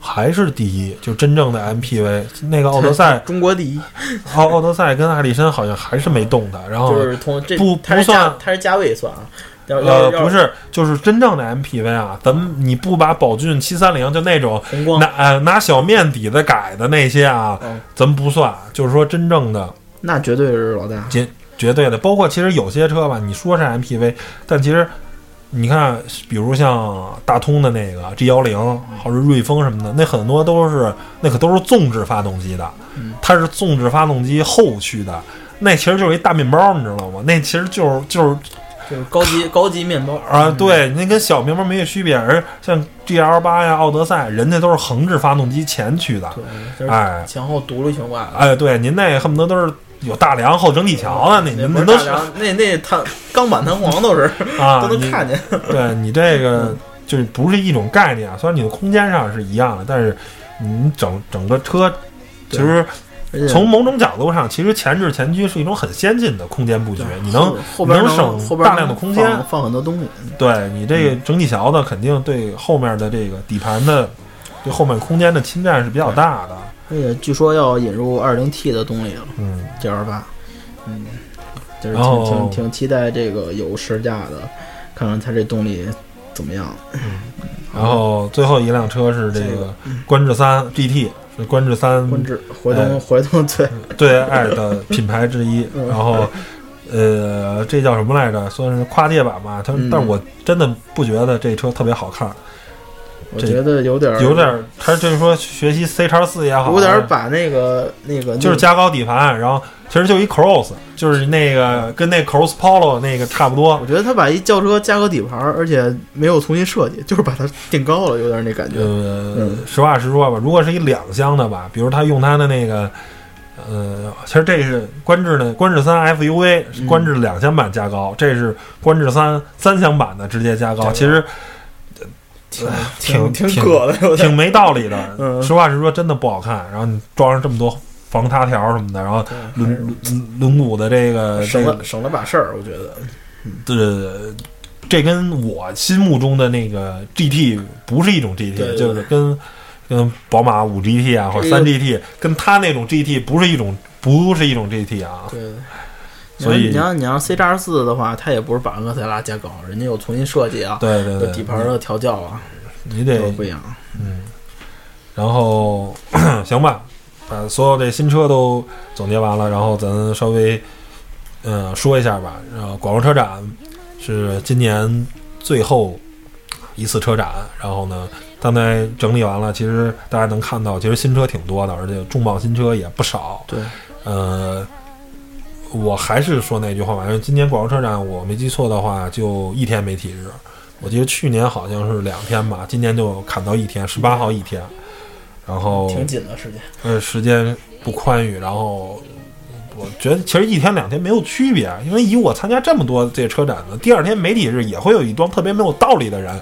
还是第一，就真正的 MPV。那个奥德赛，中国第一，奥奥德赛跟艾力绅好像还是没动的。然后就是从这不不算它是价位算啊，呃不是，就是真正的 MPV 啊，咱们你不把宝骏七三零就那种拿呃拿小面底子改的那些啊，嗯咱们不算。就是说真正的。那绝对是老大。绝绝对的，包括其实有些车吧，你说是 MPV，但其实你看，比如像大通的那个 G 幺零，或者瑞风什么的，那很多都是那可都是纵置发动机的，嗯。它是纵置发动机后驱的，那其实就是一大面包，你知道吗？那其实就是就是就是高级高级面包。啊，对，那跟小面包没有区别。而像 GL 八呀、奥德赛，人家都是横置发动机前驱的，哎。前后独立悬挂的。哎，对，您那恨不得都是有大梁后整体桥的，那那都那那弹钢板弹簧都是 (laughs) 啊，都能看见。对你这个就是不是一种概念啊，虽然你的空间上是一样的，但是你整整个车其实从某种角度上，其实前置前驱是一种很先进的空间布局，你能后后边能省大量的空间放放很多东西。对你这个整体桥的肯定对后面的这个底盘的对后面空间的侵占是比较大的，而且据说要引入二零 T 的动力了嗯，，G 二八，嗯，就是挺挺挺期待这个有试驾的，看看它这动力怎么样。然后最后一辆车是这个观致三 GT，是观致三观致，回哎。动回动最 (laughs) 最爱的品牌之一。嗯。然后呃，这叫什么来着？算是跨界版吧。它，嗯。但是我真的不觉得这车特别好看，这我觉得有点儿有点儿，它就是说学习 C 叉四也好，有点儿把那个那个就是加高底盘，然后其实就一 Cross，就是那个跟那 Cross Polo 那个差不多我。觉得他把一轿车加个底盘儿，而且没有重新设计，就是把它垫高了，有点那感觉。呃，嗯实话实说吧，如果是一两厢的吧，比如他用他的那个，呃，其实这是观致的观致三 FUV，是嗯观致两厢版加高，这是观致三三厢版的直接加高其实挺呃挺挺挺硌的，挺没道理的。嗯实话实说，真的不好看。然后你装上这么多防塌条什么的，然后轮轮轮毂的这个省了省了把事儿，我觉得。对，这跟我心目中的那个 GT 不是一种 GT，对对就是跟跟宝马五 GT 啊或者这个三 GT，跟它那种 GT 不是一种不是一种 GT 啊。对。所以你要你要 C 叉四的话，它也不是把昂克赛拉加高，人家又重新设计啊，对对对，底盘的调教啊，你得都不一样。嗯，然后 (clears throat) 行吧，把所有这新车都总结完了，然后咱稍微呃说一下吧。呃，广州车展是今年最后一次车展，然后呢，刚才整理完了，其实大家能看到，其实新车挺多的，而且重磅新车也不少。对，呃。我还是说那句话吧，因为今年广州车展我没记错的话，就一天媒体日。我记得去年好像是两天吧，今年就砍到一天，十八号一天，然后挺紧的时间。呃时间不宽裕，然后我觉得其实一天两天没有区别，因为以我参加这么多这车展的，第二天媒体日也会有一帮特别没有道理的人，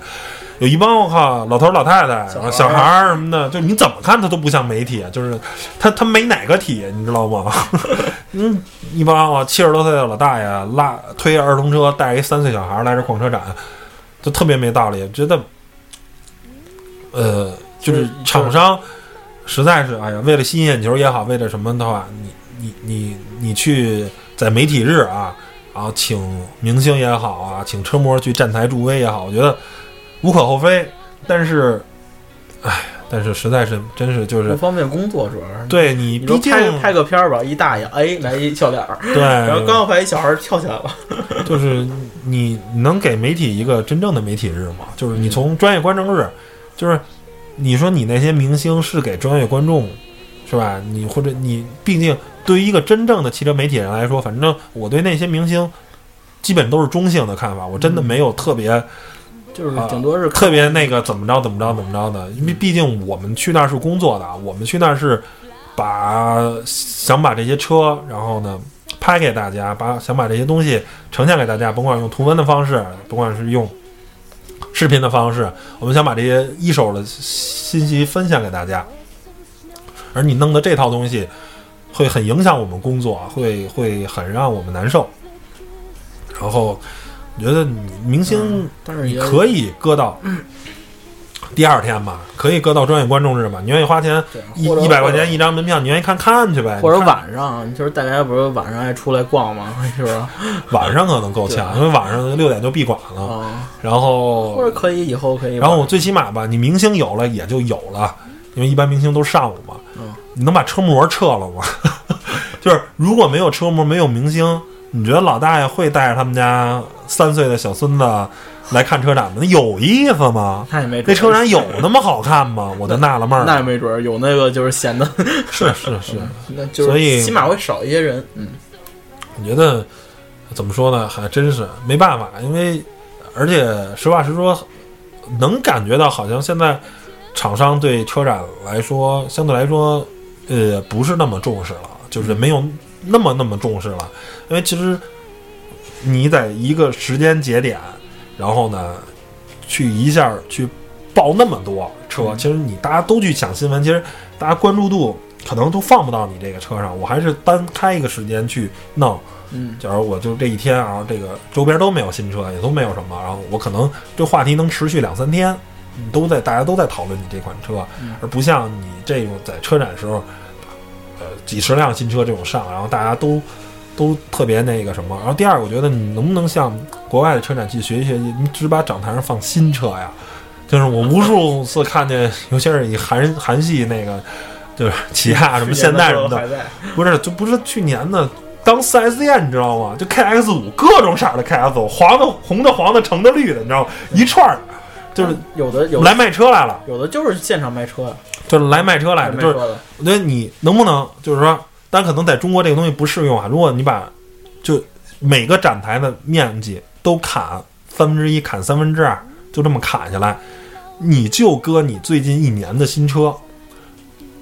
有一帮我靠老头儿老太太，小孩儿什么的，就你怎么看他都不像媒体，就是他他没哪个体，你知道吗？(laughs) 嗯，一帮啊七十多岁的老大爷拉推着儿童车，带一三岁小孩来这逛车展，就特别没道理，觉得，呃，就是厂商实在是，哎呀，为了吸引眼球也好，为了什么的话，你你你你去在媒体日啊，然后请明星也好啊，请车模去站台助威也好，我觉得无可厚非，但是，哎，但是实在是真是就是不方便工作，主要是。对你，毕竟拍拍个片儿吧，一大爷哎来一笑脸儿，对，(laughs) 然后刚要拍一小孩儿跳起来了。(laughs) 就是你你能给媒体一个真正的媒体日吗？就是你从专业观众日，就是你说你那些明星是给专业观众，是吧？你或者你，毕竟对于一个真正的汽车媒体人来说，反正我对那些明星基本都是中性的看法，我真的没有特别、就是啊顶多是特别那个怎么着怎么着怎么着的，因为毕竟我们去那儿是工作的，我们去那儿是把想把这些车，然后呢拍给大家，把想把这些东西呈现给大家，甭管用图文的方式，甭管是用视频的方式，我们想把这些一手的信息分享给大家。而你弄的这套东西，会很影响我们工作，会会很让我们难受。然后，我觉得你明星但是你可以搁到第二天吧，可以搁到专业观众日吧。你愿意花钱一一百块钱一张门票，你愿意看看去呗。或者晚上，就是大家不是晚上爱出来逛吗？(laughs) 是不是？晚上可能够呛，因为晚上六点就闭馆了。啊，然后或者可以以后可以。然后我最起码吧，你明星有了也就有了，因为一般明星都是上午嘛。嗯你能把车模撤了吗？(laughs) 就是如果没有车模，没有明星，你觉得老大爷会带着他们家三岁的小孙子来看车展吗？那有意思吗？那也没准那车展有那么好看吗？(laughs) 我就纳了闷儿。那也没准儿有那个就是显得，(laughs) 是是是，(laughs) 那就是所以起码会少一些人。嗯，我觉得怎么说呢，还真是没办法，因为而且实话实说，能感觉到好像现在厂商对车展来说，相对来说，呃，不是那么重视了，就是没有那么那么重视了，因为其实你在一个时间节点，然后呢，去一下去报那么多车，嗯。其实你大家都去抢新闻，其实大家关注度可能都放不到你这个车上，我还是单开一个时间去弄。嗯，假如我就这一天啊，这个周边都没有新车，也都没有什么，然后我可能这话题能持续两三天，你都在大家都在讨论你这款车，嗯。而不像你这种在车展时候，呃，几十辆新车这种上，然后大家都都特别那个什么。然后第二，我觉得你能不能向国外的车展去学习学习，你只把展台上放新车呀？就是我无数次看见，尤其是以韩韩系那个，就是起亚什么现代什么的，不是，就不是去年的当四 S 店，你知道吗？就 KX 五各种色的 KX 五，黄的、红的、黄的、橙的、绿的，你知道吗？一串儿，就是有的有来卖车来了，有的就是现场卖车呀，就是来卖车来的，就是我觉得你能不能就是说，但可能在中国这个东西不适用啊。如果你把就每个展台的面积都砍三分之一，砍三分之二，就这么砍下来，你就搁你最近一年的新车。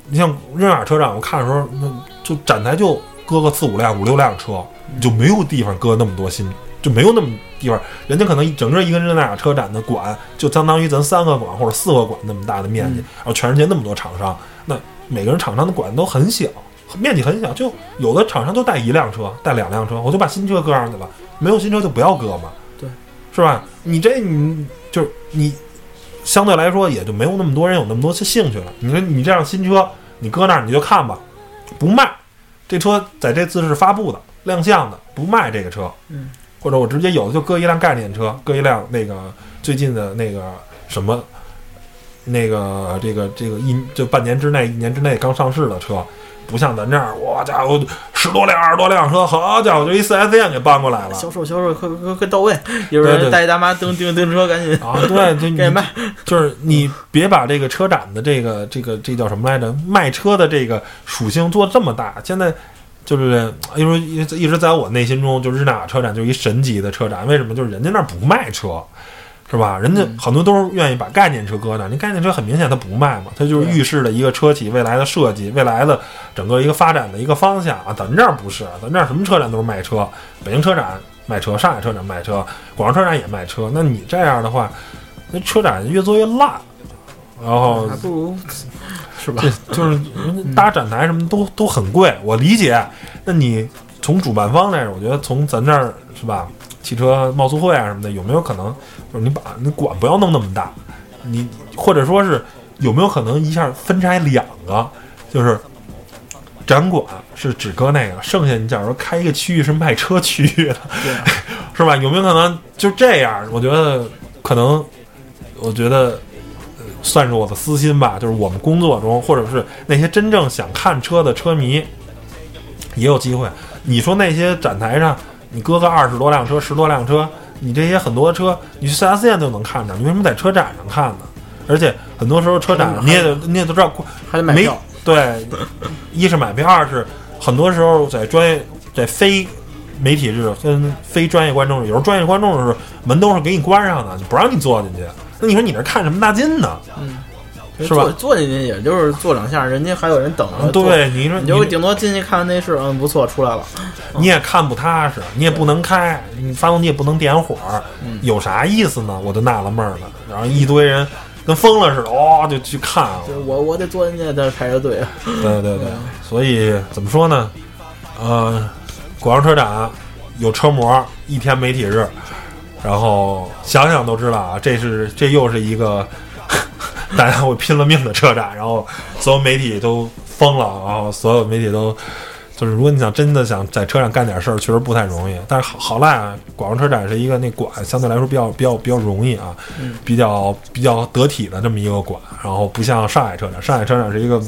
你像日亚车展，我看的时候，那就展台就搁个四五辆、五六辆车，你就没有地方搁那么多新，就没有那么地方。人家可能整个一个日内瓦车展的馆，就相当于咱三个馆或者四个馆那么大的面积，然后全世界那么多厂商，那每个人厂商的馆都很小，面积很小，就有的厂商就带一辆车，带两辆车，我就把新车搁上去了，没有新车就不要搁嘛，对，是吧？你这你就是你相对来说也就没有那么多人有那么多兴趣了。你说你这样新车，你搁那儿你就看吧，不卖，这车在这次是发布的、亮相的，不卖这个车，嗯，或者我直接有的就搁一辆概念车，搁一辆那个最近的那个什么。那个这个这个一就半年之内、一年之内刚上市的车，不像咱这儿，我家伙十多辆、二十多辆车，好家伙就一四 S 店给搬过来了销售销售快快快到位，一会对对儿带一大妈蹬叮叮车，赶紧啊！对，赶紧卖，就是你别把这个车展的这个这个这叫什么来着？卖车的这个属性做这么大，现在就是因为一直一直在我内心中，就日内瓦车展就是一神级的车展。为什么？就是人家那儿不卖车，是吧？人家很多都是愿意把概念车搁那儿。你概念车很明显它不卖嘛，它就是预示了一个车企未来的设计、未来的整个一个发展的一个方向啊。咱们这儿不是，咱们这儿什么车展都是卖车，北京车展卖车，上海车展卖车，广州车展也卖车。那你这样的话，那车展越做越烂，然后还不如 (laughs) 是吧？就是 (laughs) 搭展台什么都都很贵，我理解。那你从主办方来说，我觉得从咱这儿是吧，汽车贸促会啊什么的，有没有可能就是你把你馆不要弄那么大，你或者说是有没有可能一下分拆两个，就是展馆是只搁那个，剩下你假如说开一个区域是卖车区域，(laughs) 是吧？有没有可能就这样？我觉得可能，我觉得。算是我的私心吧，就是我们工作中，或者是那些真正想看车的车迷，也有机会。你说那些展台上，你搁个二十多辆车、十多辆车，你这些很多车，你去 4S 店都能看着，你为什么在车展上看呢？而且很多时候车展嗯你也得你也都知道，没还得买票，对，一是买票，二是很多时候在专业在非媒体日跟非专业观众日，有时候专业观众日门都是给你关上的，你不让你坐进去。那你说你这看什么大劲呢？是吧坐坐进去也就是坐两下，人家还有人等着。坐，对，你说你就顶多进去看看内饰，嗯，不错，出来了。你也看不踏实，你也不能开，你发动机也不能点火，有啥意思呢？我就纳了闷儿了。然后一堆人跟疯了似的，哇、就去看了。我我得坐进去，再排着队。对对对，所以怎么说呢？呃，广州车展有车模，一天媒体日，然后想想都知道啊，这是这又是一个 (laughs) 大家会拼了命的车展，然后所有媒体都疯了，然后所有媒体都。就是如果你想真的想在车上干点事儿，确实不太容易。但是好好赖啊，广州车展是一个那馆，相对来说比较比较比较容易啊，比较比较得体的这么一个馆。然后不像上海车展，上海车展是一个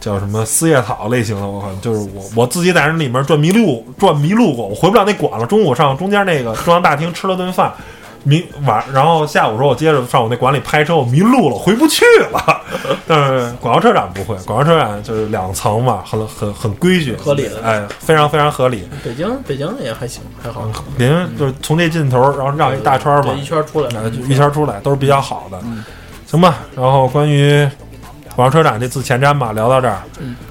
叫什么四叶草类型的，我靠，就是我我自己在那里面转迷路转迷路过，我回不了那馆了。中午上中间那个中央大厅吃了顿饭，迷晚然后下午时候我接着上我那馆里拍车，我迷路了，回不去了。但是广州车展不会，广州车展就是两层嘛，很很很规矩，合理的哎，非常非常合理。北京北京也还行，还好，别人就是从这尽头，然后绕一大圈嘛对，一圈出来，一圈出来都是比较好的，行吧。然后关于广州车展这次前瞻吧，聊到这儿，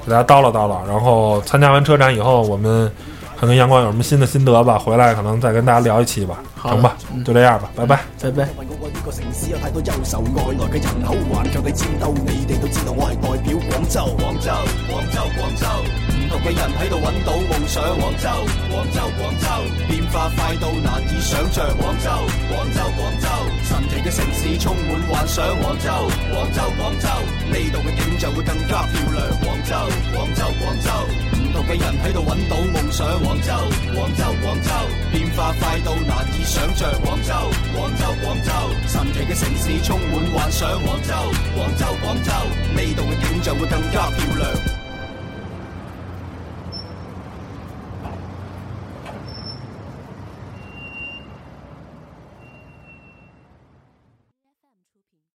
给大家叨唠叨唠。然后参加完车展以后，我们看看阳光有什么新的心得吧，回来可能再跟大家聊一期吧，成吧？就这样吧，拜拜。拜拜。為我呢個城市有太多憂愁，外來嘅人口頑強地戰鬥，你哋都知道我係代表廣州。廣州，廣州，廣州，唔同嘅人喺度揾到夢想。廣州，廣州，廣州，變化快到難以想像。廣州，廣州，廣州，神奇嘅城市充滿幻想。廣州，廣州，廣州，呢度嘅景象會更加漂亮。廣州，廣州，廣州，唔同嘅人喺度揾到梦想。广州，广州，广州，变化快到难以想象，广州，广州，广州，神奇嘅城市充满幻想。广州，广州，广州，呢度嘅景象会更加漂亮。